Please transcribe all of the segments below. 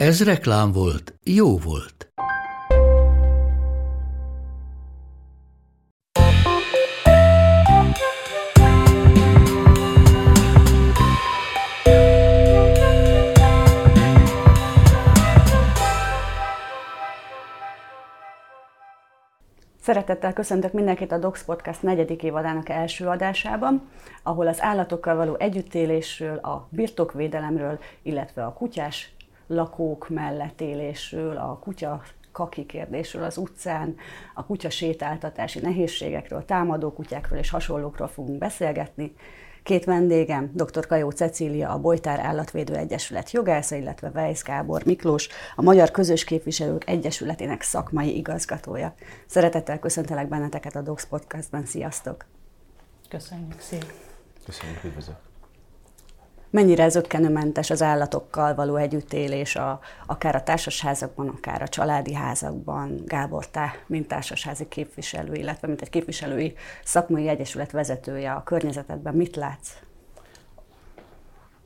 Ez reklám volt, jó volt. Szeretettel köszöntök mindenkit a Docs Podcast negyedik évadának első adásában, ahol az állatokkal való együttélésről, a birtokvédelemről, illetve a kutyás lakók mellett élésről, a kutya kaki kérdésről az utcán, a kutya sétáltatási nehézségekről, támadó kutyákról és hasonlókról fogunk beszélgetni. Két vendégem, dr. Kajó Cecília, a Bojtár Állatvédő Egyesület jogásza, illetve Weiss Gábor Miklós, a Magyar Közös Képviselők Egyesületének szakmai igazgatója. Szeretettel köszöntelek benneteket a Docs Podcastban. Sziasztok! Köszönjük szépen! Köszönjük, üdvözlök! Mennyire zöggenőmentes az állatokkal való együttélés, a, akár a társasházakban, akár a családi házakban. Gábor, te, mint társasházi képviselő, illetve mint egy képviselői szakmai egyesület vezetője a környezetedben, mit látsz?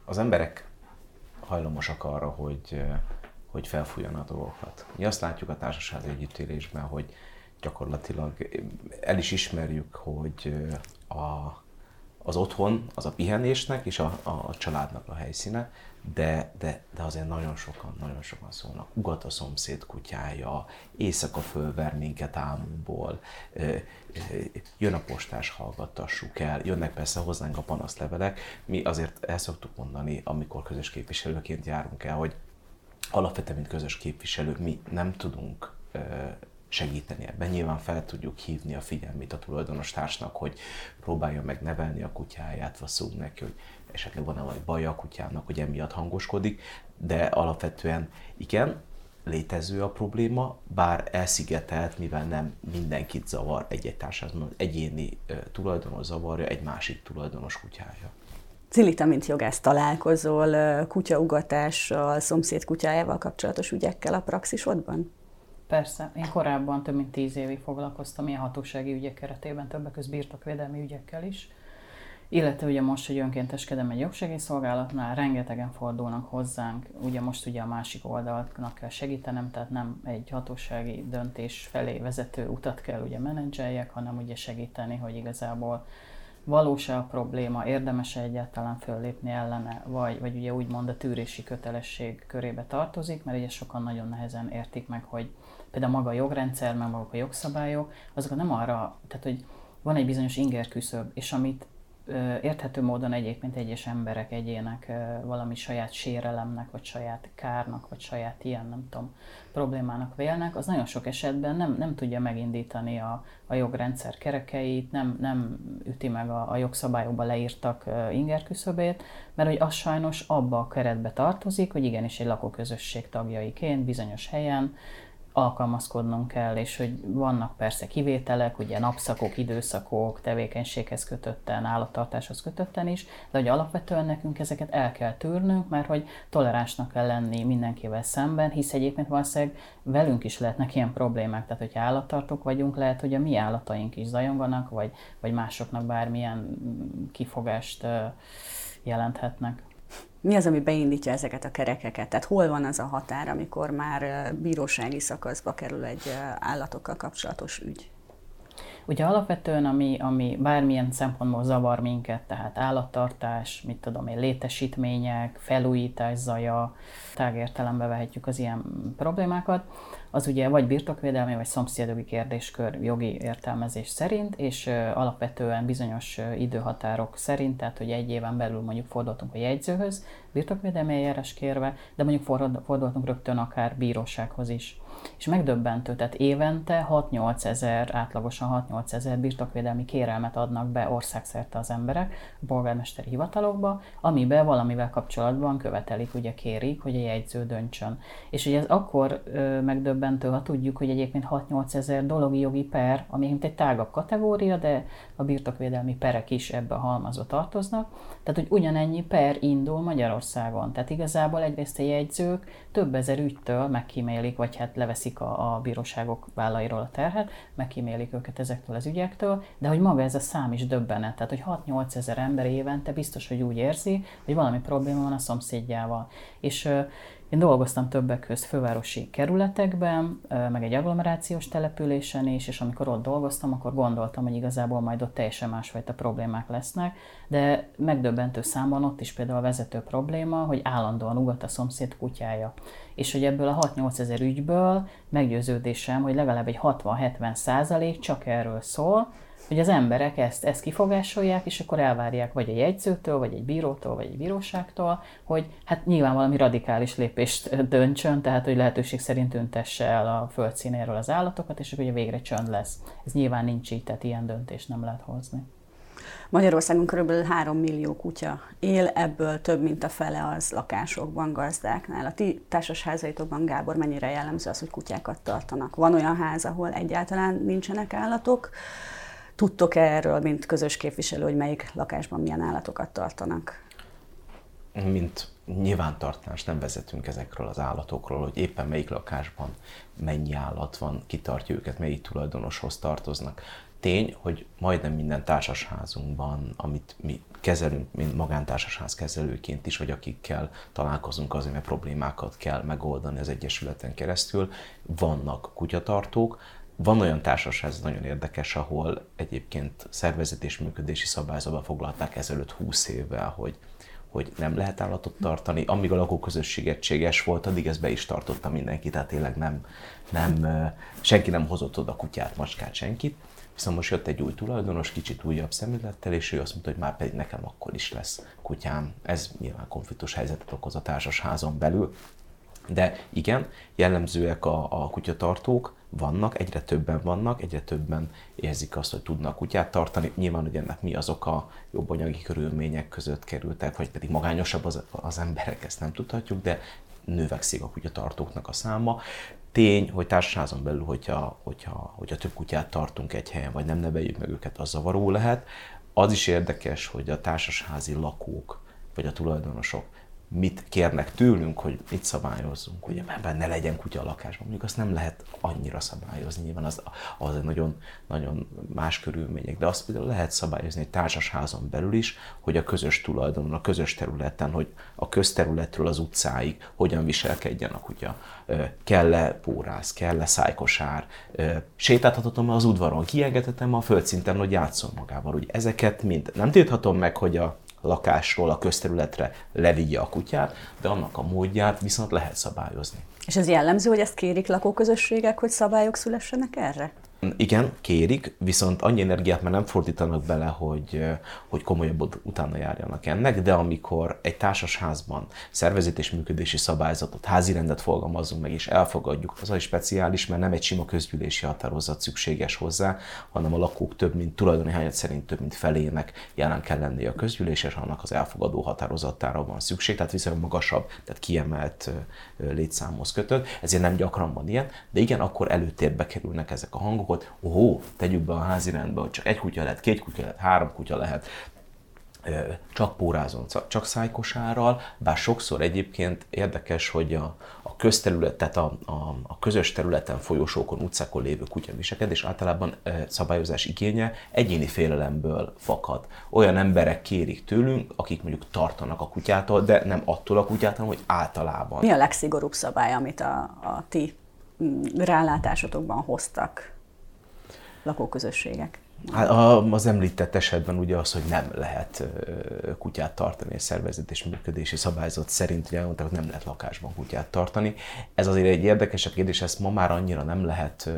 Az emberek hajlamosak arra, hogy, hogy felfújjanak a dolgokat. Mi azt látjuk a társasági együttélésben, hogy gyakorlatilag el is ismerjük, hogy a az otthon, az a pihenésnek és a, a családnak a helyszíne, de, de, de azért nagyon sokan, nagyon sokan szólnak. Ugat a szomszéd kutyája, éjszaka fölver minket álmunkból, jön a postás, hallgattassuk el, jönnek persze hozzánk a panaszlevelek. Mi azért el szoktuk mondani, amikor közös képviselőként járunk el, hogy alapvetően, mint közös képviselő, mi nem tudunk segíteni ebben. Nyilván fel tudjuk hívni a figyelmét a tulajdonos társnak, hogy próbálja meg nevelni a kutyáját, vagy szó neki, hogy esetleg van-e valami baj a kutyának, hogy emiatt hangoskodik, de alapvetően igen, létező a probléma, bár elszigetelt, mivel nem mindenkit zavar egy-egy egyéni tulajdonos zavarja egy másik tulajdonos kutyája. Cilita, mint jogász találkozol kutyaugatással, szomszéd kutyájával kapcsolatos ügyekkel a praxisodban? Persze, én korábban több mint tíz évig foglalkoztam ilyen hatósági ügyek keretében, többek között birtokvédelmi ügyekkel is. Illetve ugye most, hogy önkénteskedem egy jogsegélyszolgálatnál, rengetegen fordulnak hozzánk, ugye most ugye a másik oldalnak kell segítenem, tehát nem egy hatósági döntés felé vezető utat kell ugye menedzseljek, hanem ugye segíteni, hogy igazából valós-e a probléma, érdemes-e egyáltalán föllépni ellene, vagy, vagy ugye úgymond a tűrési kötelesség körébe tartozik, mert ugye sokan nagyon nehezen értik meg, hogy például maga a jogrendszer, meg maguk a jogszabályok, azok nem arra, tehát hogy van egy bizonyos inger küszöb, és amit érthető módon egyébként egyes emberek, egyének valami saját sérelemnek, vagy saját kárnak, vagy saját ilyen, nem tudom, problémának vélnek, az nagyon sok esetben nem, nem tudja megindítani a, a jogrendszer kerekeit, nem, nem üti meg a, a jogszabályokban leírtak ingerküszöbét, mert hogy az sajnos abba a keretbe tartozik, hogy igenis egy lakóközösség tagjaiként bizonyos helyen alkalmazkodnunk kell, és hogy vannak persze kivételek, ugye napszakok, időszakok, tevékenységhez kötötten, állattartáshoz kötötten is, de hogy alapvetően nekünk ezeket el kell tűrnünk, mert hogy toleránsnak kell lenni mindenkivel szemben, hisz egyébként valószínűleg velünk is lehetnek ilyen problémák, tehát hogyha állattartók vagyunk, lehet, hogy a mi állataink is zajonganak, vagy, vagy másoknak bármilyen kifogást jelenthetnek. Mi az, ami beindítja ezeket a kerekeket? Tehát hol van az a határ, amikor már bírósági szakaszba kerül egy állatokkal kapcsolatos ügy? Ugye alapvetően, ami, ami bármilyen szempontból zavar minket, tehát állattartás, mit tudom én, létesítmények, felújítás zaja, tágértelembe vehetjük az ilyen problémákat, az ugye vagy birtokvédelmi, vagy szomszédogi kérdéskör jogi értelmezés szerint, és alapvetően bizonyos időhatárok szerint, tehát hogy egy éven belül mondjuk fordultunk a jegyzőhöz, birtokvédelmi eljárás kérve, de mondjuk fordultunk rögtön akár bírósághoz is. És megdöbbentő, tehát évente 6-8 ezer, átlagosan 6-8 ezer birtokvédelmi kérelmet adnak be országszerte az emberek a polgármesteri hivatalokba, amiben valamivel kapcsolatban követelik, ugye kérik, hogy a jegyző döntsön. És ugye ez akkor ö, megdöbbentő, ha tudjuk, hogy egyébként 6-8 ezer dologi jogi per, ami mint egy tágabb kategória, de a birtokvédelmi perek is ebbe a halmazba tartoznak. Tehát, hogy ugyanennyi per indul Magyarországon. Tehát igazából egyrészt a jegyzők több ezer ügytől megkímélik, vagy hát leveszik a, a bíróságok vállairól a terhet, megkímélik őket ezektől az ügyektől, de hogy maga ez a szám is döbbenet. Tehát, hogy 6-8 ezer ember évente biztos, hogy úgy érzi, hogy valami probléma van a szomszédjával. És én dolgoztam többek közt fővárosi kerületekben, meg egy agglomerációs településen is, és amikor ott dolgoztam, akkor gondoltam, hogy igazából majd ott teljesen másfajta problémák lesznek, de megdöbbentő számban ott is például a vezető probléma, hogy állandóan ugat a szomszéd kutyája. És hogy ebből a 6-8 ezer ügyből meggyőződésem, hogy legalább egy 60-70 százalék csak erről szól, hogy az emberek ezt, ezt kifogásolják, és akkor elvárják vagy a jegyzőtől, vagy egy bírótól, vagy egy bíróságtól, hogy hát nyilván valami radikális lépést döntsön, tehát hogy lehetőség szerint öntesse el a földszínéről az állatokat, és akkor ugye végre csönd lesz. Ez nyilván nincs így, tehát ilyen döntést nem lehet hozni. Magyarországon körülbelül 3 millió kutya él, ebből több mint a fele az lakásokban, gazdáknál. A ti társasházaitokban, Gábor, mennyire jellemző az, hogy kutyákat tartanak? Van olyan ház, ahol egyáltalán nincsenek állatok, Tudtok-e erről, mint közös képviselő, hogy melyik lakásban milyen állatokat tartanak? Mint nyilvántartás nem vezetünk ezekről az állatokról, hogy éppen melyik lakásban mennyi állat van, kitartja őket, melyik tulajdonoshoz tartoznak. Tény, hogy majdnem minden társasházunkban, amit mi kezelünk, mint magántársasház kezelőként is, vagy akikkel találkozunk azért, mert problémákat kell megoldani az Egyesületen keresztül, vannak kutyatartók, van olyan társaság, ez nagyon érdekes, ahol egyébként szervezet és működési szabályzatban foglalták ezelőtt 20 évvel, hogy, hogy nem lehet állatot tartani. Amíg a lakóközösség egységes volt, addig ez be is tartotta mindenki, tehát tényleg nem, nem, senki nem hozott oda kutyát, macskát, senkit. Viszont most jött egy új tulajdonos, kicsit újabb szemülettel, és ő azt mondta, hogy már pedig nekem akkor is lesz kutyám. Ez nyilván konfliktus helyzetet okoz a társasházon belül. De igen, jellemzőek a, a kutyatartók, vannak, egyre többen vannak, egyre többen érzik azt, hogy tudnak kutyát tartani. Nyilván, hogy ennek mi azok a jobb anyagi körülmények között kerültek, vagy pedig magányosabb az, az emberek, ezt nem tudhatjuk, de növekszik a kutyatartóknak a száma. Tény, hogy társaságon belül, hogyha, hogyha, hogyha több kutyát tartunk egy helyen, vagy nem neveljük meg őket, az zavaró lehet. Az is érdekes, hogy a társasházi lakók, vagy a tulajdonosok mit kérnek tőlünk, hogy mit szabályozzunk, hogy ebben ne legyen kutya a lakásban. Mondjuk azt nem lehet annyira szabályozni, nyilván az, az nagyon, nagyon más körülmények, de azt például lehet szabályozni egy társasházon belül is, hogy a közös tulajdonon, a közös területen, hogy a közterületről az utcáig hogyan viselkedjen a kutya. Kell-e pórász, kell-e szájkosár, sétáltatom az udvaron, kiengedhetem a földszinten, hogy játszom magával. Úgy ezeket mind nem tilthatom meg, hogy a lakásról a közterületre levigye a kutyát, de annak a módját viszont lehet szabályozni. És ez jellemző, hogy ezt kérik lakóközösségek, hogy szabályok szülessenek erre? Igen, kérik, viszont annyi energiát már nem fordítanak bele, hogy, hogy komolyabb utána járjanak ennek, de amikor egy társasházban szervezet és működési szabályzatot, házirendet fogalmazunk meg és elfogadjuk, az a speciális, mert nem egy sima közgyűlési határozat szükséges hozzá, hanem a lakók több mint tulajdoni hányat szerint több mint felének jelen kell lennie a közgyűlés, és annak az elfogadó határozatára van szükség, tehát viszonylag magasabb, tehát kiemelt létszámhoz kötött, ezért nem gyakran van ilyen, de igen, akkor előtérbe kerülnek ezek a hangok, hogy ó, tegyük be a házi rendbe, hogy csak egy kutya lehet, két kutya lehet, három kutya lehet, csak pórázon, csak szájkosárral, bár sokszor egyébként érdekes, hogy a, a közterület, tehát a, a, a közös területen, folyosókon, utcákon lévő kutyaviselkedés általában e, szabályozás igénye egyéni félelemből fakad. Olyan emberek kérik tőlünk, akik mondjuk tartanak a kutyától, de nem attól a kutyától, hogy általában. Mi a legszigorúbb szabály, amit a, a ti mm, rálátásotokban hoztak lakóközösségek? Hát az említett esetben ugye az, hogy nem lehet kutyát tartani, és szervezet és működési szabályzat szerint ugye elmondták, hogy nem lehet lakásban kutyát tartani. Ez azért egy érdekesebb kérdés, ezt ma már annyira nem lehet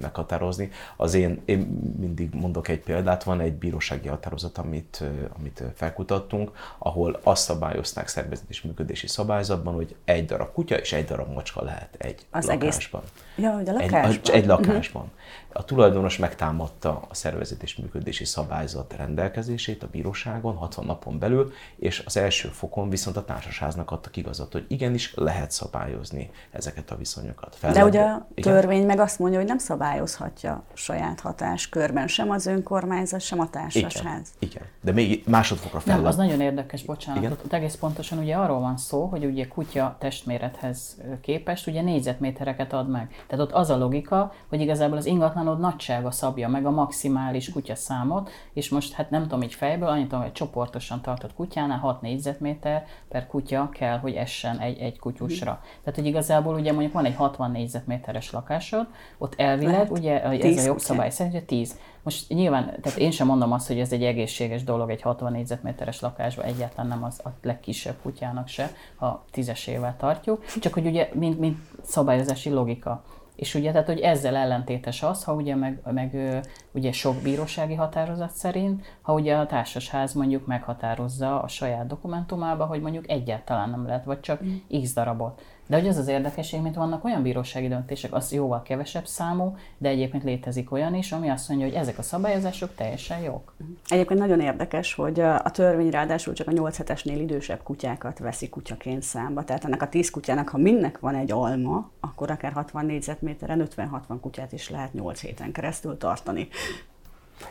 meghatározni. Az én, én mindig mondok egy példát, van egy bírósági határozat, amit, amit felkutattunk, ahol azt szabályozták szervezet és működési szabályzatban, hogy egy darab kutya és egy darab macska lehet egy az lakásban. Egész Ja, hogy a egy, lakásban. egy lakásban. A tulajdonos megtámadta a szervezet és működési szabályzat rendelkezését a bíróságon 60 napon belül, és az első fokon viszont a társasháznak adtak igazat, hogy igenis lehet szabályozni ezeket a viszonyokat. De Fellebbe- ugye a Igen? törvény meg azt mondja, hogy nem szabályozhatja saját hatáskörben sem az önkormányzat, sem a Igen, társasház. igen. De még másodfokra fel. Nem, az nagyon érdekes, bocsánat. Igen? Igen? Ott egész pontosan ugye arról van szó, hogy ugye kutya testmérethez képest ugye négyzetmétereket ad meg. Tehát ott az a logika, hogy igazából az ingatlanod nagysága szabja meg a maximális kutyaszámot, és most hát nem tudom így fejből, annyit tudom, hogy csoportosan tartott kutyánál 6 négyzetméter per kutya kell, hogy essen egy, egy kutyusra. Tehát, hogy igazából ugye mondjuk van egy 60 négyzetméteres lakásod, ott elvileg Lehet ugye ez a jogszabály szerint ugye 10. Most nyilván, tehát én sem mondom azt, hogy ez egy egészséges dolog egy 60 négyzetméteres lakásban, egyáltalán nem az a legkisebb kutyának se, ha tízesével tartjuk, csak hogy ugye, mint, mint szabályozási logika. És ugye, tehát, hogy ezzel ellentétes az, ha ugye meg, meg ugye sok bírósági határozat szerint, ha ugye a társasház mondjuk meghatározza a saját dokumentumába, hogy mondjuk egyáltalán nem lehet, vagy csak x darabot. De hogy az az érdekesség, mint vannak olyan bírósági döntések, az jóval kevesebb számú, de egyébként létezik olyan is, ami azt mondja, hogy ezek a szabályozások teljesen jók. Egyébként nagyon érdekes, hogy a törvény ráadásul csak a 8 hetesnél idősebb kutyákat veszi kutyaként számba. Tehát ennek a 10 kutyának, ha mindnek van egy alma, akkor akár 60 négyzetméteren 50-60 kutyát is lehet 8 héten keresztül tartani.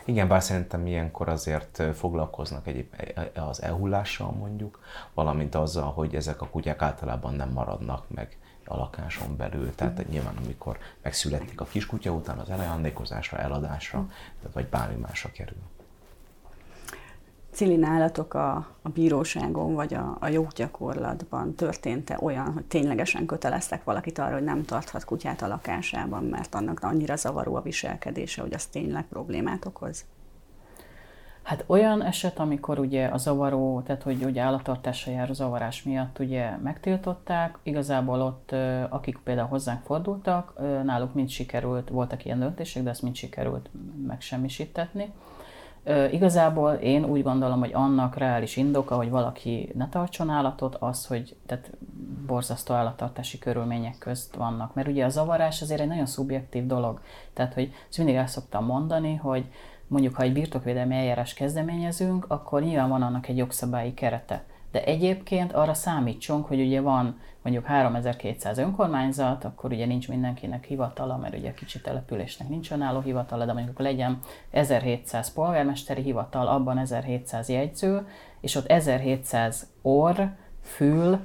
Igen, bár szerintem ilyenkor azért foglalkoznak egyéb az elhullással mondjuk, valamint azzal, hogy ezek a kutyák általában nem maradnak meg a lakáson belül. Tehát nyilván amikor megszületik a kiskutya után az elejándékozásra, eladásra, vagy bármi másra kerül. Cili, nálatok a, a bíróságon vagy a, a joggyakorlatban történt-e olyan, hogy ténylegesen köteleztek valakit arra, hogy nem tarthat kutyát a lakásában, mert annak annyira zavaró a viselkedése, hogy az tényleg problémát okoz? Hát olyan eset, amikor ugye a zavaró, tehát hogy ugye állattartással járó zavarás miatt ugye megtiltották, igazából ott, akik például hozzánk fordultak, náluk mind sikerült, voltak ilyen döntések, de ezt mind sikerült megsemmisítetni. Igazából én úgy gondolom, hogy annak reális indoka, hogy valaki ne tartson állatot, az, hogy tehát borzasztó állattartási körülmények közt vannak. Mert ugye a zavarás azért egy nagyon szubjektív dolog. Tehát, hogy ezt mindig el szoktam mondani, hogy mondjuk, ha egy birtokvédelmi eljárás kezdeményezünk, akkor nyilván van annak egy jogszabályi kerete. De egyébként arra számítsunk, hogy ugye van mondjuk 3200 önkormányzat, akkor ugye nincs mindenkinek hivatala, mert ugye kicsi településnek nincs önálló hivatala, de mondjuk legyen 1700 polgármesteri hivatal, abban 1700 jegyző, és ott 1700 orr, fül,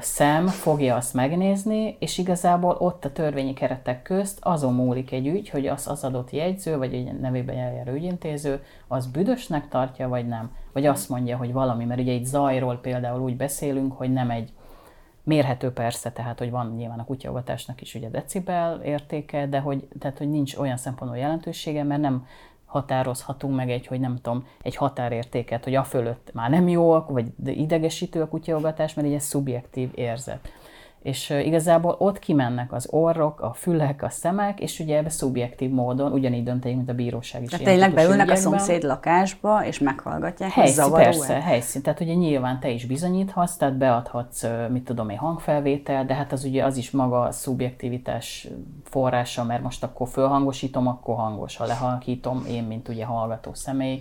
szem fogja azt megnézni, és igazából ott a törvényi keretek közt azon múlik egy ügy, hogy az, az adott jegyző, vagy egy nevében eljáró ügyintéző, az büdösnek tartja, vagy nem. Vagy azt mondja, hogy valami, mert ugye egy zajról például úgy beszélünk, hogy nem egy mérhető persze, tehát hogy van nyilván a kutyaugatásnak is ugye decibel értéke, de hogy, tehát, hogy nincs olyan szempontból jelentősége, mert nem határozhatunk meg egy, hogy nem tudom, egy határértéket, hogy a fölött már nem jó, vagy idegesítő a kutyaugatás, mert így ez szubjektív érzet. És igazából ott kimennek az orrok, a fülek, a szemek, és ugye ebbe szubjektív módon ugyanígy döntelik, mint a bíróság is. Tehát tényleg beülnek a ügyekben. szomszéd lakásba, és meghallgatják, hogy Helyszín, zavaró persze, helyszín. Tehát ugye nyilván te is bizonyíthatsz, tehát beadhatsz, mit tudom én, hangfelvétel, de hát az ugye az is maga a szubjektivitás forrása, mert most akkor fölhangosítom, akkor hangos. Ha lehalkítom, én, mint ugye hallgató személy,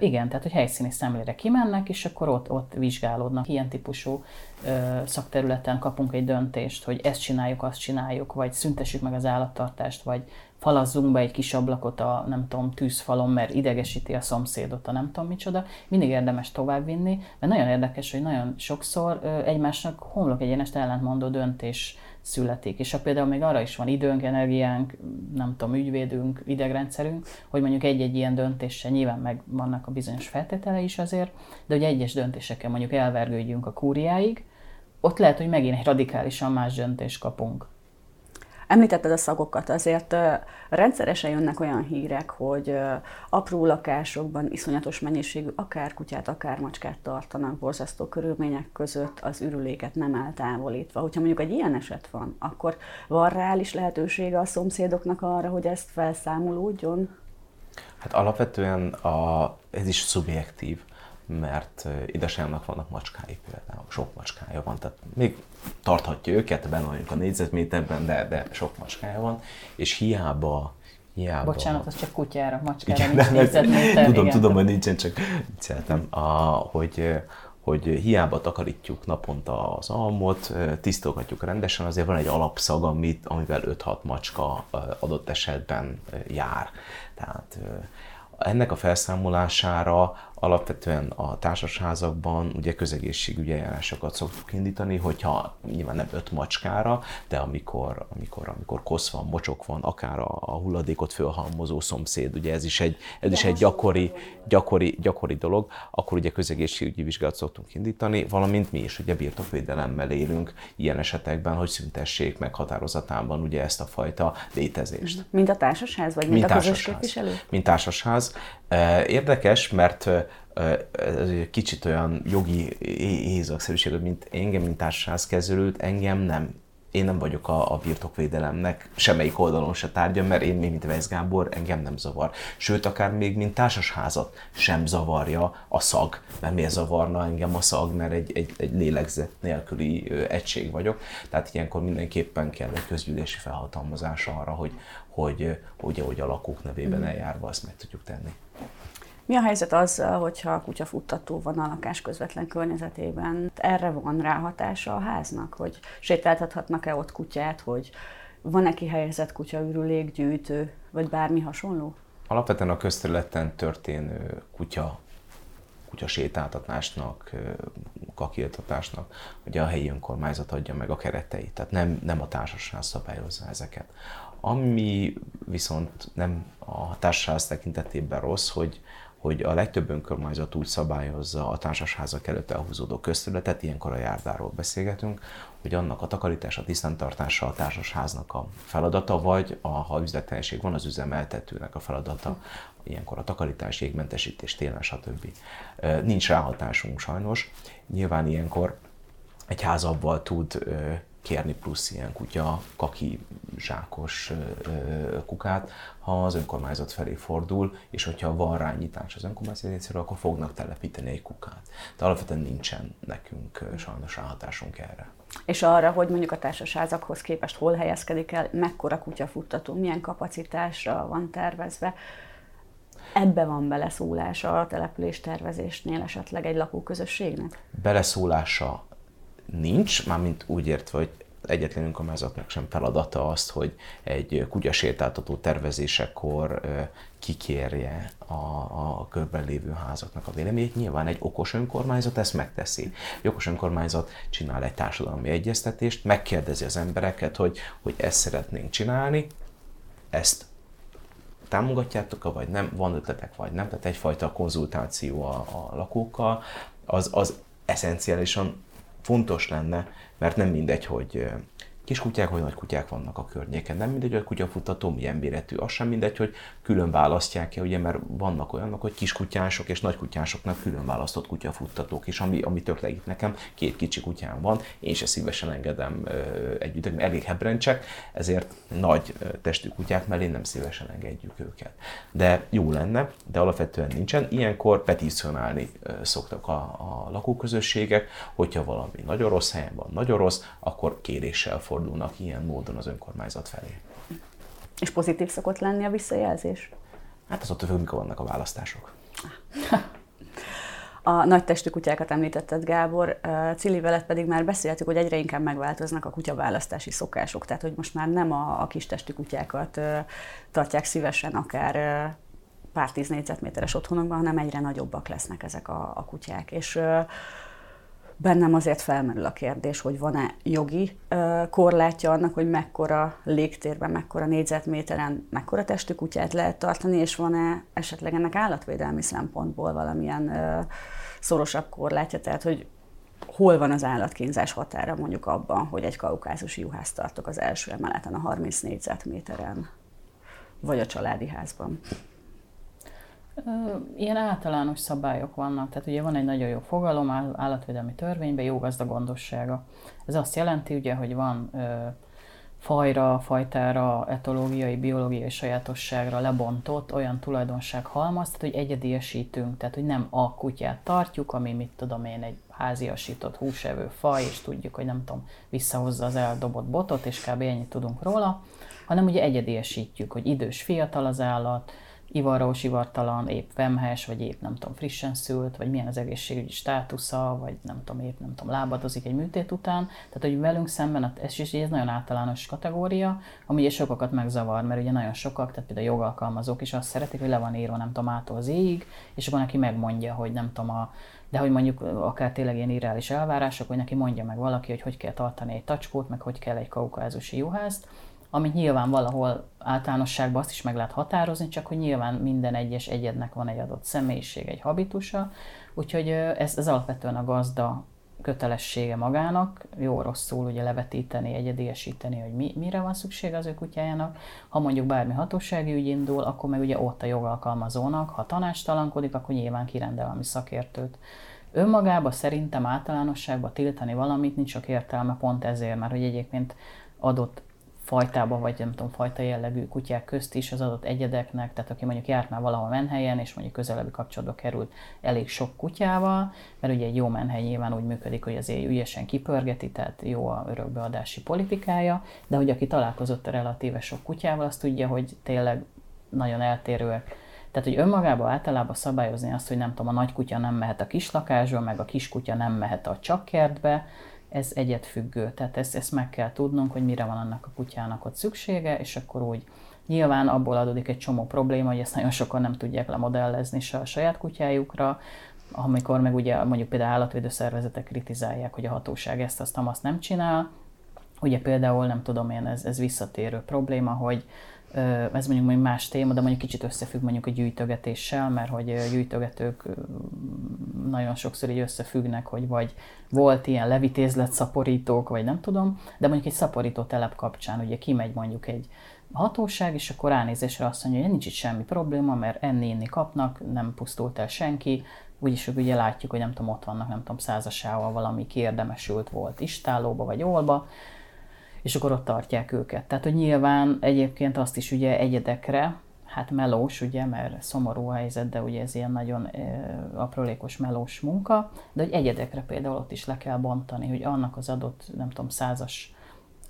igen, tehát hogy helyszíni szemlére kimennek, és akkor ott, ott vizsgálódnak. Ilyen típusú szakterületen kapunk egy döntést, hogy ezt csináljuk, azt csináljuk, vagy szüntessük meg az állattartást, vagy falazzunk be egy kis ablakot a, nem tudom, tűzfalon, mert idegesíti a szomszédot, a nem tudom micsoda. Mindig érdemes továbbvinni, mert nagyon érdekes, hogy nagyon sokszor egymásnak homlok egyenest ellentmondó döntés születik. És ha például még arra is van időnk, energiánk, nem tudom, ügyvédünk, idegrendszerünk, hogy mondjuk egy-egy ilyen döntéssel nyilván meg vannak a bizonyos feltételei is azért, de hogy egyes döntéseken mondjuk elvergődjünk a kúriáig, ott lehet, hogy megint egy radikálisan más döntést kapunk. Említetted a szagokat, azért rendszeresen jönnek olyan hírek, hogy apró lakásokban iszonyatos mennyiségű akár kutyát, akár macskát tartanak borzasztó körülmények között, az ürüléket nem eltávolítva. Hogyha mondjuk egy ilyen eset van, akkor van reális lehetősége a szomszédoknak arra, hogy ezt felszámolódjon? Hát alapvetően a, ez is szubjektív. Mert édesanyámnak vannak macskái például, sok macskája van, tehát még tarthatja őket, benne vagyunk a négyzetméterben, de, de sok macskája van, és hiába Hiába. Bocsánat, az csak kutyára, macskára igen, nincs négyzetméter. Tudom, igen. tudom, hogy nincsen, csak vicceltem. A, hogy, hogy hiába takarítjuk naponta az almot, tisztogatjuk rendesen, azért van egy alapszag, amit, amivel 5-6 macska adott esetben jár. Tehát ennek a felszámolására alapvetően a társasházakban ugye közegészségügyi eljárásokat szoktuk indítani, hogyha nyilván nem öt macskára, de amikor, amikor, amikor kosz van, mocsok van, akár a, a hulladékot fölhalmozó szomszéd, ugye ez is egy, ez is egy gyakori, gyakori, gyakori dolog, akkor ugye közegészségügyi vizsgálat szoktunk indítani, valamint mi is ugye birtokvédelemmel élünk ilyen esetekben, hogy szüntessék meg határozatában ugye ezt a fajta létezést. Mint a társasház, vagy mint, mint a közös képviselő? Mint társasház. Érdekes, mert ez egy kicsit olyan jogi ézakszerűség, mint engem, mint kezelőt, engem nem én nem vagyok a, a birtokvédelemnek semmelyik oldalon se tárgya, mert én még, mint Weiss Gábor, engem nem zavar. Sőt, akár még, mint társasházat sem zavarja a szag, mert miért zavarna engem a szag, mert egy, egy, egy lélegzet nélküli egység vagyok. Tehát ilyenkor mindenképpen kell egy közgyűlési felhatalmazás arra, hogy, hogy, hogy, hogy a lakók nevében mm. eljárva azt meg tudjuk tenni. Mi a helyzet azzal, hogyha a kutyafuttató van a lakás közvetlen környezetében? Erre van ráhatása a háznak, hogy sétáltathatnak-e ott kutyát, hogy van-e kihelyezett kutyaürülékgyűjtő, vagy bármi hasonló? Alapvetően a közterületen történő kutya kutya sétáltatásnak, kakiltatásnak, ugye a helyi önkormányzat adja meg a kereteit, tehát nem, nem a társaság szabályozza ezeket. Ami viszont nem a társaság tekintetében rossz, hogy hogy a legtöbb önkormányzat úgy szabályozza a társasházak előtt elhúzódó közterületet, ilyenkor a járdáról beszélgetünk, hogy annak a takarítása, tisztántartása a társasháznak a feladata, vagy a, ha üzletelenség van, az üzemeltetőnek a feladata, ilyenkor a takarítás, jégmentesítés, télen, stb. Nincs ráhatásunk sajnos. Nyilván ilyenkor egy házabban tud kérni plusz ilyen kutya, kaki, zsákos kukát, ha az önkormányzat felé fordul, és hogyha van rá nyitás az önkormányzat részéről, akkor fognak telepíteni egy kukát. De alapvetően nincsen nekünk sajnos ráhatásunk erre. És arra, hogy mondjuk a társasházakhoz képest hol helyezkedik el, mekkora kutyafuttató, milyen kapacitásra van tervezve, ebbe van beleszólása a település tervezésnél esetleg egy lakóközösségnek? Beleszólása nincs, mármint úgy értve, hogy egyetlen önkormányzatnak sem feladata azt, hogy egy kutyasétáltató tervezésekor kikérje a, a körben lévő házaknak a véleményét. Nyilván egy okos önkormányzat ezt megteszi. Egy okos önkormányzat csinál egy társadalmi egyeztetést, megkérdezi az embereket, hogy, hogy ezt szeretnénk csinálni, ezt támogatjátok vagy nem, van ötletek, vagy nem, tehát egyfajta konzultáció a, a lakókkal, az, az eszenciálisan fontos lenne, mert nem mindegy, hogy kis kutyák vagy nagy kutyák vannak a környéken. Nem mindegy, hogy a kutyafutató milyen méretű, az sem mindegy, hogy külön választják-e, ugye, mert vannak olyanok, hogy kiskutyások és nagykutyásoknak külön választott kutyafuttatók is, ami, ami tök legít nekem. Két kicsi kutyám van, én se szívesen engedem ö, együtt, elég hebrencsek, ezért nagy testű kutyák mellé nem szívesen engedjük őket. De jó lenne, de alapvetően nincsen. Ilyenkor petícionálni szoktak a, a lakóközösségek, hogyha valami nagyon rossz helyen van, nagyon rossz, akkor kéréssel fordulnak ilyen módon az önkormányzat felé. És pozitív szokott lenni a visszajelzés? Hát az ott függ, mikor vannak a választások. A nagy testű kutyákat említetted, Gábor. Cili veled pedig már beszéltük, hogy egyre inkább megváltoznak a kutyaválasztási szokások. Tehát, hogy most már nem a, a kis testű kutyákat tartják szívesen akár pár tíz négyzetméteres otthonokban, hanem egyre nagyobbak lesznek ezek a, a kutyák. És bennem azért felmerül a kérdés, hogy van-e jogi korlátja annak, hogy mekkora légtérben, mekkora négyzetméteren, mekkora testű kutyát lehet tartani, és van-e esetleg ennek állatvédelmi szempontból valamilyen szorosabb korlátja, tehát hogy hol van az állatkínzás határa mondjuk abban, hogy egy kaukázusi juhász tartok az első emeleten a 30 négyzetméteren, vagy a családi házban. Ilyen általános szabályok vannak, tehát ugye van egy nagyon jó fogalom állatvédelmi törvényben, jó gazda gondossága. Ez azt jelenti ugye, hogy van fajra, fajtára, etológiai, biológiai sajátosságra lebontott olyan tulajdonság halmaz, tehát hogy egyediesítünk, tehát hogy nem a kutyát tartjuk, ami mit tudom én, egy háziasított húsevő faj, és tudjuk, hogy nem tudom, visszahozza az eldobott botot, és kb. ennyit tudunk róla, hanem ugye egyediesítjük, hogy idős, fiatal az állat, ivarós, ivartalan, épp vemhes, vagy épp nem tudom, frissen szült, vagy milyen az egészségügyi státusza, vagy nem tudom, épp nem tudom, lábadozik egy műtét után. Tehát, hogy velünk szemben, ez, is ez nagyon általános kategória, ami ugye sokakat megzavar, mert ugye nagyon sokak, tehát például a jogalkalmazók is azt szeretik, hogy le van írva, nem tudom, ától az éig, és akkor neki megmondja, hogy nem tudom, a, de hogy mondjuk akár tényleg ilyen irreális elvárások, hogy neki mondja meg valaki, hogy hogy kell tartani egy tacskót, meg hogy kell egy kaukázusi juhászt, amit nyilván valahol általánosságban azt is meg lehet határozni, csak hogy nyilván minden egyes egyednek van egy adott személyiség, egy habitusa, úgyhogy ez, ez alapvetően a gazda kötelessége magának, jó-rosszul ugye levetíteni, egyediesíteni, hogy mi, mire van szüksége az ő kutyájának. Ha mondjuk bármi hatósági ügy indul, akkor meg ugye ott a jogalkalmazónak, ha tanástalankodik, akkor nyilván kirendel valami szakértőt. Önmagában szerintem általánosságban tiltani valamit nincs sok értelme pont ezért, mert hogy egyébként adott fajtában, vagy nem tudom, fajta jellegű kutyák közt is az adott egyedeknek, tehát aki mondjuk járt már valahol menhelyen, és mondjuk közelebbi kapcsolatba került elég sok kutyával, mert ugye egy jó menhely nyilván úgy működik, hogy azért ügyesen kipörgeti, tehát jó a örökbeadási politikája, de hogy aki találkozott a relatíve sok kutyával, azt tudja, hogy tényleg nagyon eltérőek. Tehát, hogy önmagában általában szabályozni azt, hogy nem tudom, a nagy kutya nem mehet a kislakásba, meg a kiskutya nem mehet a csakkertbe, ez egyetfüggő, tehát ezt, ezt meg kell tudnunk, hogy mire van annak a kutyának ott szüksége, és akkor úgy Nyilván abból adódik egy csomó probléma, hogy ezt nagyon sokan nem tudják lemodellezni se a saját kutyájukra, amikor meg ugye mondjuk például állatvédő szervezetek kritizálják, hogy a hatóság ezt, azt, azt nem csinál. Ugye például nem tudom én, ez, ez visszatérő probléma, hogy ez mondjuk mondjuk más téma, de mondjuk kicsit összefügg mondjuk a gyűjtögetéssel, mert hogy gyűjtögetők nagyon sokszor így összefüggnek, hogy vagy volt ilyen levitézlet szaporítók, vagy nem tudom, de mondjuk egy szaporító telep kapcsán ugye kimegy mondjuk egy hatóság, és akkor ránézésre azt mondja, hogy nincs itt semmi probléma, mert enni-inni kapnak, nem pusztult el senki, úgyis ugye látjuk, hogy nem tudom, ott vannak, nem tudom, százasával valami kiérdemesült volt istálóba vagy olba, és akkor ott tartják őket. Tehát, hogy nyilván egyébként azt is ugye egyedekre, hát melós, ugye, mert szomorú a helyzet, de ugye ez ilyen nagyon aprólékos melós munka, de hogy egyedekre például ott is le kell bontani, hogy annak az adott, nem tudom, százas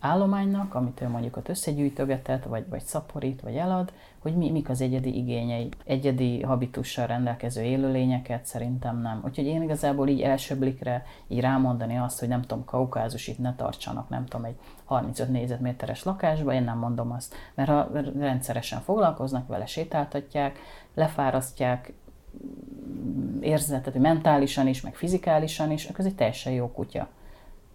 állománynak, amit ő mondjuk ott összegyűjtögetett, vagy, vagy szaporít, vagy elad, hogy mi, mik az egyedi igényei. Egyedi habitussal rendelkező élőlényeket szerintem nem. Úgyhogy én igazából így első blikre így rámondani azt, hogy nem tudom, kaukázusit ne tartsanak, nem tudom, egy 35 négyzetméteres lakásba, én nem mondom azt. Mert ha rendszeresen foglalkoznak vele, sétáltatják, lefárasztják, érzetet, hogy mentálisan is, meg fizikálisan is, akkor ez egy teljesen jó kutya.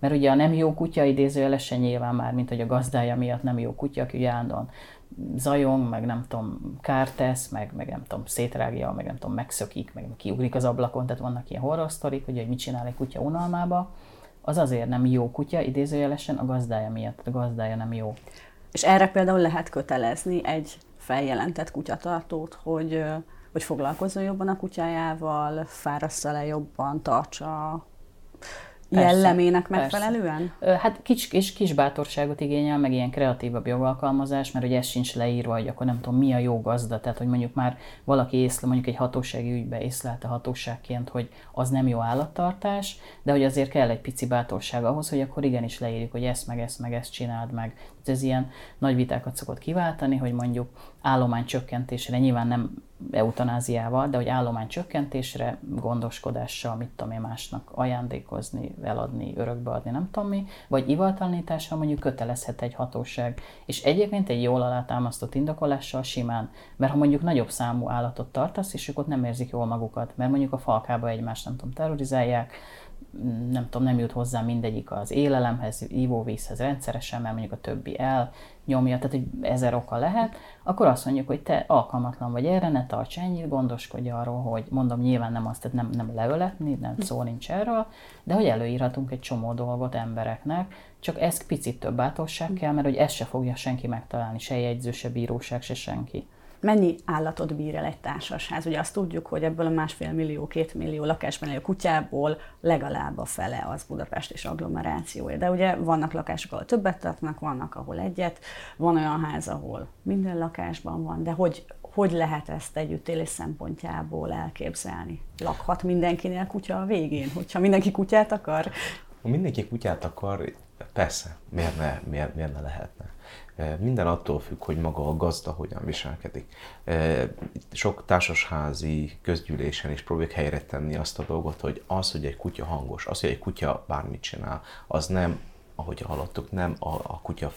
Mert ugye a nem jó kutya idézőjelesen nyilván már, mint hogy a gazdája miatt nem jó kutya, aki állandóan zajong, meg nem tudom, kárt tesz, meg, meg nem tudom, szétrágja, meg nem tudom, megszökik, meg kiugrik az ablakon, tehát vannak ilyen horror sztorik, hogy mit csinál egy kutya unalmába, az azért nem jó kutya, idézőjelesen a gazdája miatt, a gazdája nem jó. És erre például lehet kötelezni egy feljelentett kutyatartót, hogy, hogy foglalkozzon jobban a kutyájával, fárassza le jobban, tartsa jellemének megfelelően? Persze. Hát kis, kis, kis bátorságot igényel, meg ilyen kreatívabb jogalkalmazás, mert hogy ez sincs leírva, hogy akkor nem tudom, mi a jó gazda, tehát hogy mondjuk már valaki észle, mondjuk egy hatósági ügybe észlelte hatóságként, hogy az nem jó állattartás, de hogy azért kell egy pici bátorság ahhoz, hogy akkor igenis leírjuk, hogy ezt meg ezt meg ezt csináld meg. Ez ilyen nagy vitákat szokott kiváltani, hogy mondjuk állomány csökkentésére, nyilván nem eutanáziával, de hogy állomány csökkentésre, gondoskodással, mit tudom én másnak ajándékozni, eladni, örökbeadni, nem tudom mi, vagy ivaltalanítással mondjuk kötelezhet egy hatóság. És egyébként egy jól alátámasztott indokolással simán, mert ha mondjuk nagyobb számú állatot tartasz, és ők ott nem érzik jól magukat, mert mondjuk a falkába egymást nem tudom, terrorizálják, nem tudom, nem jut hozzá mindegyik az élelemhez, ivóvízhez rendszeresen, mert mondjuk a többi el nyomja, tehát hogy ezer oka lehet, akkor azt mondjuk, hogy te alkalmatlan vagy erre, ne tarts ennyit, gondoskodj arról, hogy mondom, nyilván nem azt, tehát nem, nem leöletni, nem szó nincs erről, de hogy előírhatunk egy csomó dolgot embereknek, csak ez picit több bátorság kell, mert hogy ezt se fogja senki megtalálni, se jegyző, se bíróság, se senki. Mennyi állatot bír el egy társasház? Ugye azt tudjuk, hogy ebből a másfél millió, két millió lakásban élő kutyából legalább a fele az Budapest és agglomerációja. De ugye vannak lakások, ahol többet tartnak, vannak, ahol egyet, van olyan ház, ahol minden lakásban van, de hogy, hogy lehet ezt együttélés szempontjából elképzelni? Lakhat mindenkinél kutya a végén, hogyha mindenki kutyát akar? Ha mindenki kutyát akar, persze, miért ne, miért, miért ne lehetne. Minden attól függ, hogy maga a gazda hogyan viselkedik. Sok társasházi közgyűlésen is próbáljuk helyre tenni azt a dolgot, hogy az, hogy egy kutya hangos, az, hogy egy kutya bármit csinál, az nem, ahogy hallottuk, nem a, a kutya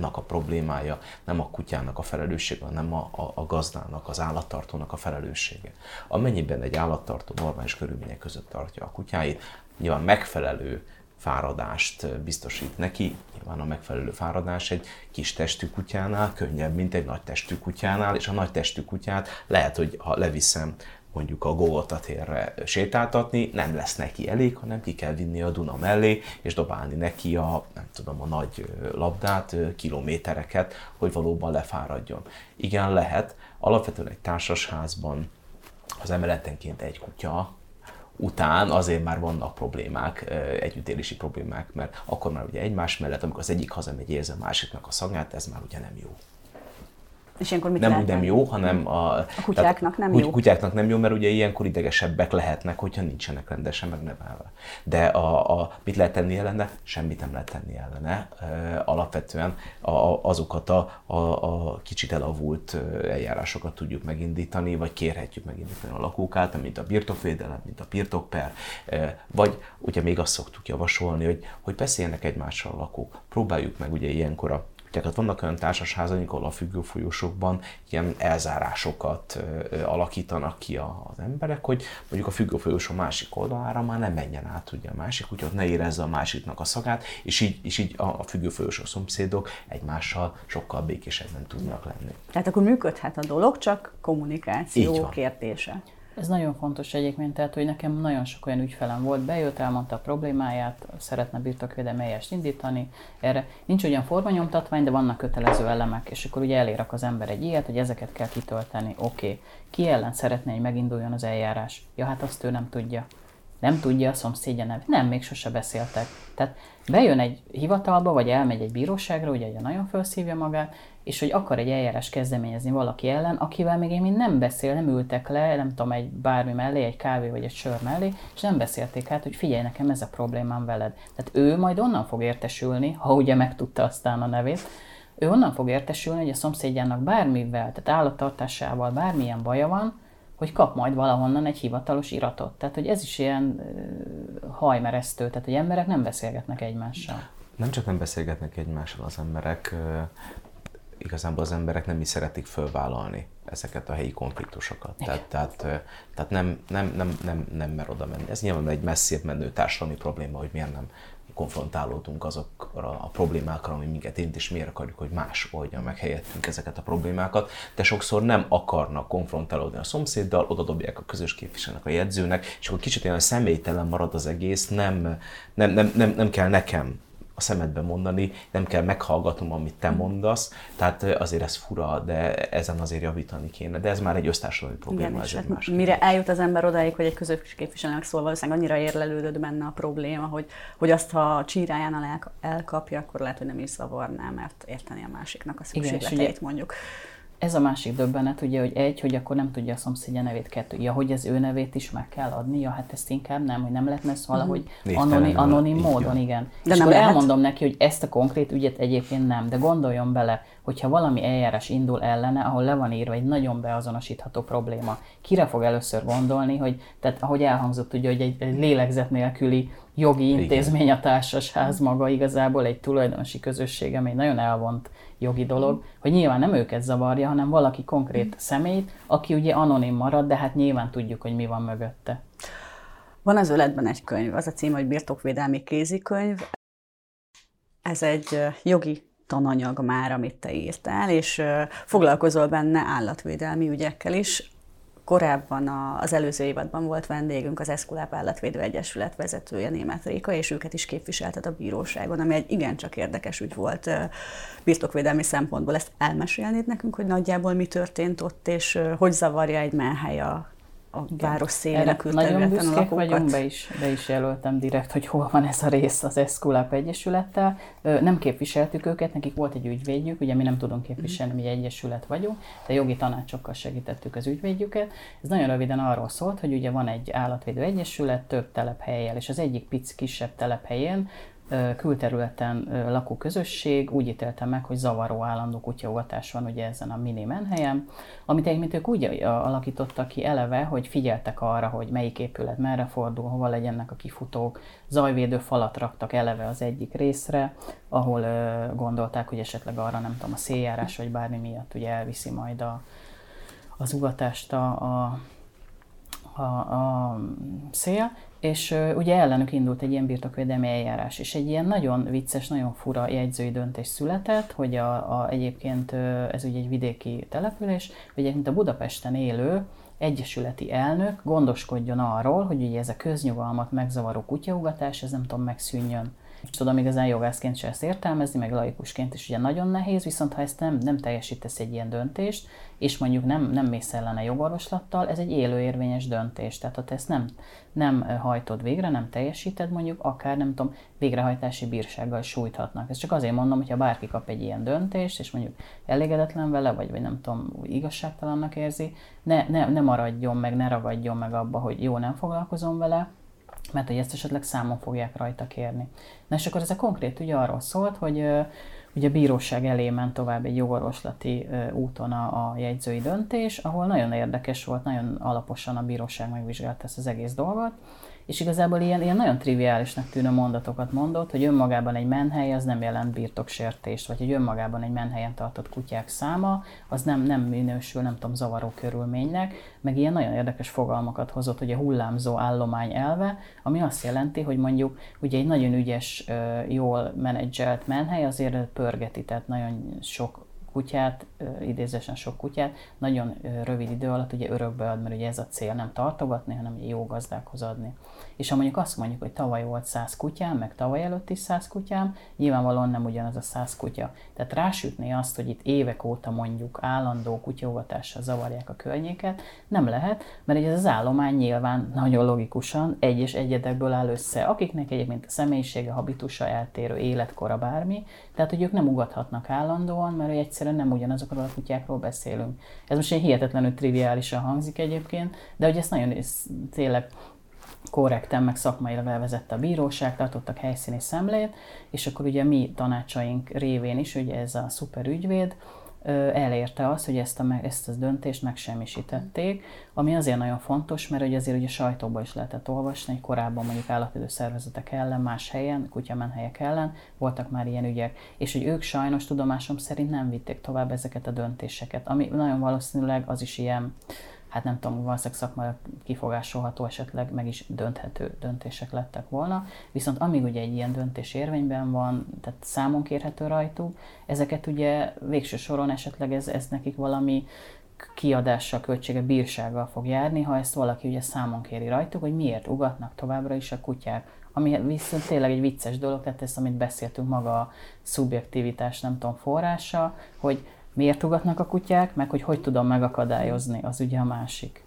a problémája, nem a kutyának a felelőssége, hanem a, a, a gazdának, az állattartónak a felelőssége. Amennyiben egy állattartó normális körülmények között tartja a kutyáit, nyilván megfelelő fáradást biztosít neki. Nyilván a megfelelő fáradás egy kis testű kutyánál könnyebb, mint egy nagy testű kutyánál, és a nagy testű kutyát lehet, hogy ha leviszem mondjuk a Golgota térre sétáltatni, nem lesz neki elég, hanem ki kell vinni a Duna mellé, és dobálni neki a, nem tudom, a nagy labdát, kilométereket, hogy valóban lefáradjon. Igen, lehet. Alapvetően egy társasházban az emeletenként egy kutya, után azért már vannak problémák, együttélési problémák, mert akkor már ugye egymás mellett, amikor az egyik hazamegy, érzi a másiknak a szagát, ez már ugye nem jó. És ilyenkor mit nem úgy nem jó, hanem a, a kutyáknak nem jó. Kutyáknak nem jó, mert ugye ilyenkor idegesebbek lehetnek, hogyha nincsenek rendesen megnevelve. De a, a, mit lehet tenni ellene? Semmit nem lehet tenni ellene. Alapvetően a, azokat a, a, a kicsit elavult eljárásokat tudjuk megindítani, vagy kérhetjük megindítani a lakók által, mint a birtokvédelem, mint a birtokper, vagy ugye még azt szoktuk javasolni, hogy, hogy beszéljenek egymással a lakók. Próbáljuk meg ugye ilyenkor a tehát vannak olyan társasházaink, ahol a függőfolyósokban ilyen elzárásokat alakítanak ki az emberek, hogy mondjuk a függőfolyósó másik oldalára már nem menjen át ugye a másik, úgyhogy ne érezze a másiknak a szagát, és így, és így a, a függőfolyósó szomszédok egymással sokkal békésebben tudnak lenni. Tehát akkor működhet a dolog, csak kommunikáció kérdése. Ez nagyon fontos egyébként, tehát hogy nekem nagyon sok olyan ügyfelem volt, bejött, elmondta a problémáját, szeretne birtokvédelmi eljárást indítani, erre nincs olyan formanyomtatvány, de vannak kötelező elemek, és akkor ugye elérak az ember egy ilyet, hogy ezeket kell kitölteni, oké. Okay. Ki ellen szeretné, hogy meginduljon az eljárás? Ja, hát azt ő nem tudja. Nem tudja a szomszédja nem. Nem, még sose beszéltek. Tehát bejön egy hivatalba, vagy elmegy egy bíróságra, ugye, ugye nagyon felszívja magát, és hogy akar egy eljárás kezdeményezni valaki ellen, akivel még én nem beszél, nem ültek le, nem tudom, egy bármi mellé, egy kávé vagy egy sör mellé, és nem beszélték át, hogy figyelj, nekem ez a problémám veled. Tehát ő majd onnan fog értesülni, ha ugye megtudta aztán a nevét, ő onnan fog értesülni, hogy a szomszédjának bármivel, tehát állattartásával bármilyen baja van, hogy kap majd valahonnan egy hivatalos iratot. Tehát, hogy ez is ilyen hajmeresztő, tehát, hogy emberek nem beszélgetnek egymással. Nem csak nem beszélgetnek egymással az emberek, igazából az emberek nem is szeretik fölvállalni ezeket a helyi konfliktusokat. Tehát, tehát, tehát nem, nem, nem, nem, nem mer oda menni. Ez nyilván egy messzebb menő társadalmi probléma, hogy miért nem konfrontálódunk azokra a problémákra, ami minket érint, és miért akarjuk, hogy más oldja meg helyettünk ezeket a problémákat, de sokszor nem akarnak konfrontálódni a szomszéddal, oda dobják a közös képviselőnek a jegyzőnek, és akkor kicsit olyan személytelen marad az egész, nem, nem, nem, nem, nem kell nekem a szemedbe mondani, nem kell meghallgatnom, amit te mondasz, tehát azért ez fura, de ezen azért javítani kéne. De ez már egy össztársadalmi probléma. Igen, ez hát mire eljut az ember odáig, hogy egy közös képviselőnek szól, valószínűleg annyira érlelődött benne a probléma, hogy, hogy azt, ha csíráján elkapja, akkor lehet, hogy nem is zavarná, mert érteni a másiknak a szükségleteit mondjuk ez a másik döbbenet, ugye, hogy egy, hogy akkor nem tudja a szomszédja nevét, kettő, ja, hogy az ő nevét is meg kell adni, ja, hát ezt inkább nem, hogy nem lehetne ezt valahogy uh-huh. anonim, anonim módon, igen. De és nem akkor lehet. elmondom neki, hogy ezt a konkrét ügyet egyébként nem, de gondoljon bele, hogyha valami eljárás indul ellene, ahol le van írva egy nagyon beazonosítható probléma, kire fog először gondolni, hogy, tehát ahogy elhangzott, ugye, hogy egy, egy lélegzet nélküli jogi intézmény a társasház maga igazából egy tulajdonosi közösség, ami nagyon elvont jogi dolog, hogy nyilván nem őket zavarja, hanem valaki konkrét személyt, aki ugye anonim marad, de hát nyilván tudjuk, hogy mi van mögötte. Van az öletben egy könyv, az a cím, hogy Birtokvédelmi kézikönyv. Ez egy jogi tananyag már, amit te írtál, és foglalkozol benne állatvédelmi ügyekkel is. Korábban az előző évadban volt vendégünk az Eszkuláp Állatvédő Egyesület vezetője, német Réka, és őket is képviseltet a bíróságon, ami egy igencsak érdekes ügy volt birtokvédelmi szempontból. Ezt elmesélnéd nekünk, hogy nagyjából mi történt ott, és hogy zavarja egy menhely a a város szélén, Nagyon büszkék vagyunk, be is, be is jelöltem direkt, hogy hol van ez a rész az Eszkuláp Egyesülettel. Nem képviseltük őket, nekik volt egy ügyvédjük, ugye mi nem tudunk képviselni, mi egyesület vagyunk, de jogi tanácsokkal segítettük az ügyvédjüket. Ez nagyon röviden arról szólt, hogy ugye van egy állatvédő egyesület több telephelyjel, és az egyik pici kisebb telephelyén külterületen lakó közösség úgy ítélte meg, hogy zavaró állandó kutyaugatás van ugye ezen a mini menhelyen, amit egyébként ők úgy alakítottak ki eleve, hogy figyeltek arra, hogy melyik épület merre fordul, hova legyenek a kifutók, zajvédő falat raktak eleve az egyik részre, ahol gondolták, hogy esetleg arra nem tudom, a széljárás vagy bármi miatt ugye elviszi majd a, az ugatást a, a a, a szél, és ugye ellenük indult egy ilyen birtokvédelmi eljárás, és egy ilyen nagyon vicces, nagyon fura jegyzői döntés született, hogy a, a, egyébként ez ugye egy vidéki település, hogy egyébként a Budapesten élő egyesületi elnök gondoskodjon arról, hogy ugye ez a köznyugalmat megzavaró kutyaugatás, ez nem tudom, megszűnjön tudom igazán jogászként se ezt értelmezni, meg laikusként is ugye nagyon nehéz, viszont ha ezt nem, nem teljesítesz egy ilyen döntést, és mondjuk nem, nem mész ellene jogorvoslattal, ez egy élő érvényes döntés. Tehát ha te ezt nem, nem hajtod végre, nem teljesíted, mondjuk akár nem tudom, végrehajtási bírsággal sújthatnak. Ez csak azért mondom, hogyha bárki kap egy ilyen döntést, és mondjuk elégedetlen vele, vagy, vagy nem tudom, igazságtalannak érzi, ne, ne, ne maradjon meg, ne ragadjon meg abba, hogy jó, nem foglalkozom vele, mert hogy ezt esetleg számon fogják rajta kérni. Na és akkor ez a konkrét ügy arról szólt, hogy ugye a bíróság elé ment tovább egy jogorvoslati úton a, a jegyzői döntés, ahol nagyon érdekes volt, nagyon alaposan a bíróság megvizsgálta ezt az egész dolgot, és igazából ilyen, ilyen nagyon triviálisnak tűnő mondatokat mondott, hogy önmagában egy menhely az nem jelent birtoksértést, vagy hogy önmagában egy menhelyen tartott kutyák száma, az nem, nem minősül, nem tudom, zavaró körülménynek, meg ilyen nagyon érdekes fogalmakat hozott, hogy a hullámzó állomány elve, ami azt jelenti, hogy mondjuk ugye egy nagyon ügyes, jól menedzselt menhely azért pörgeti, tehát nagyon sok kutyát, idézősen sok kutyát, nagyon rövid idő alatt ugye örökbe ad, mert ugye ez a cél nem tartogatni, hanem jó gazdákhoz adni. És ha mondjuk azt mondjuk, hogy tavaly volt 100 kutyám, meg tavaly előtt is 100 kutyám, nyilvánvalóan nem ugyanaz a 100 kutya. Tehát rásütni azt, hogy itt évek óta mondjuk állandó kutyaugatással zavarják a környéket, nem lehet, mert ez az állomány nyilván nagyon logikusan egy és egyedekből áll össze, akiknek egyébként a személyisége, habitusa eltérő, életkora bármi, tehát hogy ők nem ugathatnak állandóan, mert egyszerűen nem ugyanazokról a kutyákról beszélünk. Ez most egy hihetetlenül triviálisan hangzik egyébként, de hogy ezt nagyon tényleg korrekten, meg szakmailag elvezette a bíróság, tartottak helyszíni szemlét, és akkor ugye mi tanácsaink révén is, ugye ez a szuper ügyvéd, elérte azt, hogy ezt a, ezt a döntést megsemmisítették, ami azért nagyon fontos, mert ugye azért ugye sajtóban is lehetett olvasni, hogy korábban mondjuk állatvédő szervezetek ellen, más helyen, kutyamenhelyek ellen voltak már ilyen ügyek, és hogy ők sajnos tudomásom szerint nem vitték tovább ezeket a döntéseket, ami nagyon valószínűleg az is ilyen hát nem tudom, valószínűleg szakmai kifogásolható, esetleg meg is dönthető döntések lettek volna. Viszont amíg ugye egy ilyen döntés érvényben van, tehát számon kérhető rajtuk, ezeket ugye végső soron esetleg ez, ez nekik valami kiadással, költsége, bírsággal fog járni, ha ezt valaki ugye számon kéri rajtuk, hogy miért ugatnak továbbra is a kutyák. Ami viszont tényleg egy vicces dolog, tehát ezt, amit beszéltünk maga a szubjektivitás, nem tudom, forrása, hogy miért ugatnak a kutyák, meg hogy hogy tudom megakadályozni, az ugye a másik.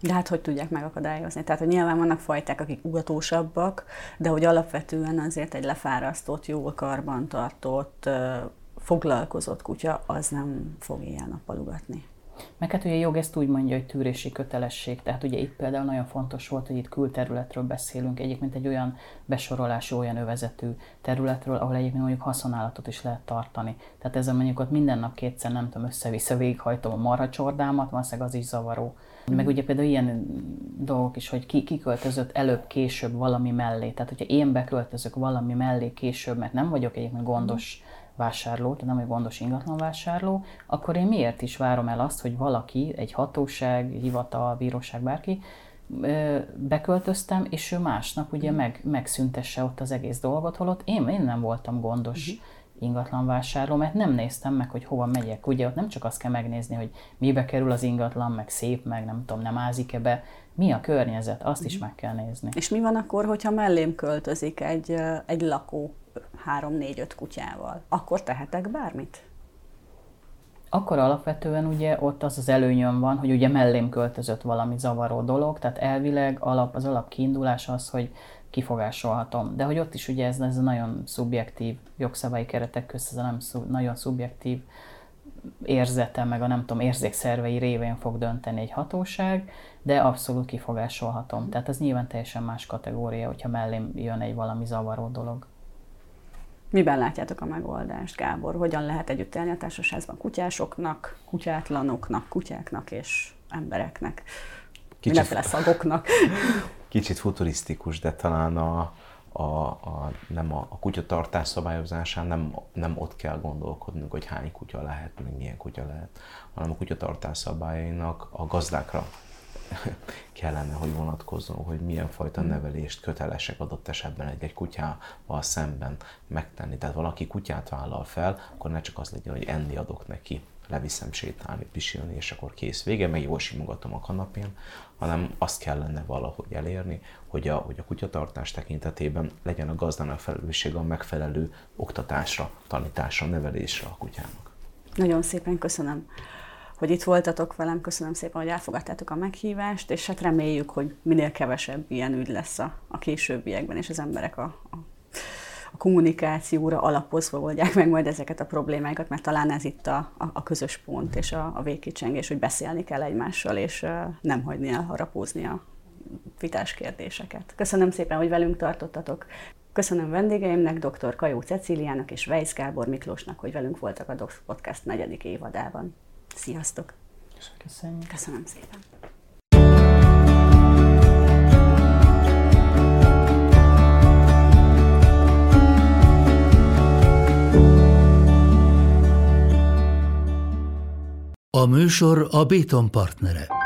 De hát hogy tudják megakadályozni? Tehát, hogy nyilván vannak fajták, akik ugatósabbak, de hogy alapvetően azért egy lefárasztott, jól karbantartott, foglalkozott kutya, az nem fog éjjel-nappal ugatni. Meg hát ugye jog ezt úgy mondja, hogy tűrési kötelesség, tehát ugye itt például nagyon fontos volt, hogy itt külterületről beszélünk, egyébként egy olyan besorolású, olyan övezetű területről, ahol egyébként mondjuk haszonállatot is lehet tartani. Tehát ezzel mondjuk ott minden nap kétszer, nem tudom, össze-vissza végighajtom a marhacsordámat, valószínűleg az is zavaró. Meg ugye például ilyen dolgok is, hogy ki, ki költözött előbb, később valami mellé. Tehát, hogyha én beköltözök valami mellé később, mert nem vagyok egyébként gondos mm vásárló, tehát nem egy gondos ingatlan vásárló, akkor én miért is várom el azt, hogy valaki, egy hatóság, hivatal, bíróság, bárki, beköltöztem, és ő másnap ugye meg, megszüntesse ott az egész dolgot, holott én, én nem voltam gondos. Uh-huh ingatlan vásárló, mert nem néztem meg, hogy hova megyek. Ugye ott nem csak azt kell megnézni, hogy mibe kerül az ingatlan, meg szép, meg nem tudom, nem ázik-e be, mi a környezet, azt is meg kell nézni. És mi van akkor, hogyha mellém költözik egy, egy lakó három-négy-öt kutyával? Akkor tehetek bármit? Akkor alapvetően ugye ott az az előnyöm van, hogy ugye mellém költözött valami zavaró dolog, tehát elvileg alap, az alap kiindulás az, hogy kifogásolhatom. De hogy ott is ugye ez, ez nagyon szubjektív jogszabályi keretek közt, ez a nem szub, nagyon szubjektív érzete, meg a nem tudom, érzékszervei révén fog dönteni egy hatóság, de abszolút kifogásolhatom. Tehát ez nyilván teljesen más kategória, hogyha mellém jön egy valami zavaró dolog. Miben látjátok a megoldást, Gábor? Hogyan lehet együtt élni a társaságban kutyásoknak, kutyátlanoknak, kutyáknak és embereknek? Kicsit, Mindenféle szagoknak. Kicsit futurisztikus, de talán a, a, a, nem a, a kutyatartás szabályozásán nem, nem ott kell gondolkodnunk, hogy hány kutya lehet, meg milyen kutya lehet, hanem a kutyatartás szabályainak a gazdákra kellene, hogy vonatkozzon, hogy milyen fajta hmm. nevelést kötelesek adott esetben egy-egy kutyával szemben megtenni. Tehát valaki kutyát vállal fel, akkor ne csak az legyen, hogy enni adok neki, leviszem sétálni, pisilni, és akkor kész vége, meg jól simogatom a kanapén, hanem azt kellene valahogy elérni, hogy a, hogy a kutyatartás tekintetében legyen a gazdának felelőssége a megfelelő oktatásra, tanításra, nevelésre a kutyának. Nagyon szépen köszönöm hogy itt voltatok velem, köszönöm szépen, hogy elfogadtátok a meghívást, és hát reméljük, hogy minél kevesebb ilyen ügy lesz a, a későbbiekben, és az emberek a, a, a kommunikációra alapozva oldják meg majd ezeket a problémákat, mert talán ez itt a, a, a közös pont és a, a végkicsengés, hogy beszélni kell egymással, és uh, nem hagyni elharapózni a vitás kérdéseket. Köszönöm szépen, hogy velünk tartottatok. Köszönöm vendégeimnek, dr. Kajó Cecíliának és Weiss Gábor Miklósnak, hogy velünk voltak a Docs Podcast negyedik évadában. Sziasztok! Köszönjük! Köszönöm szépen! A műsor a Béton partnere.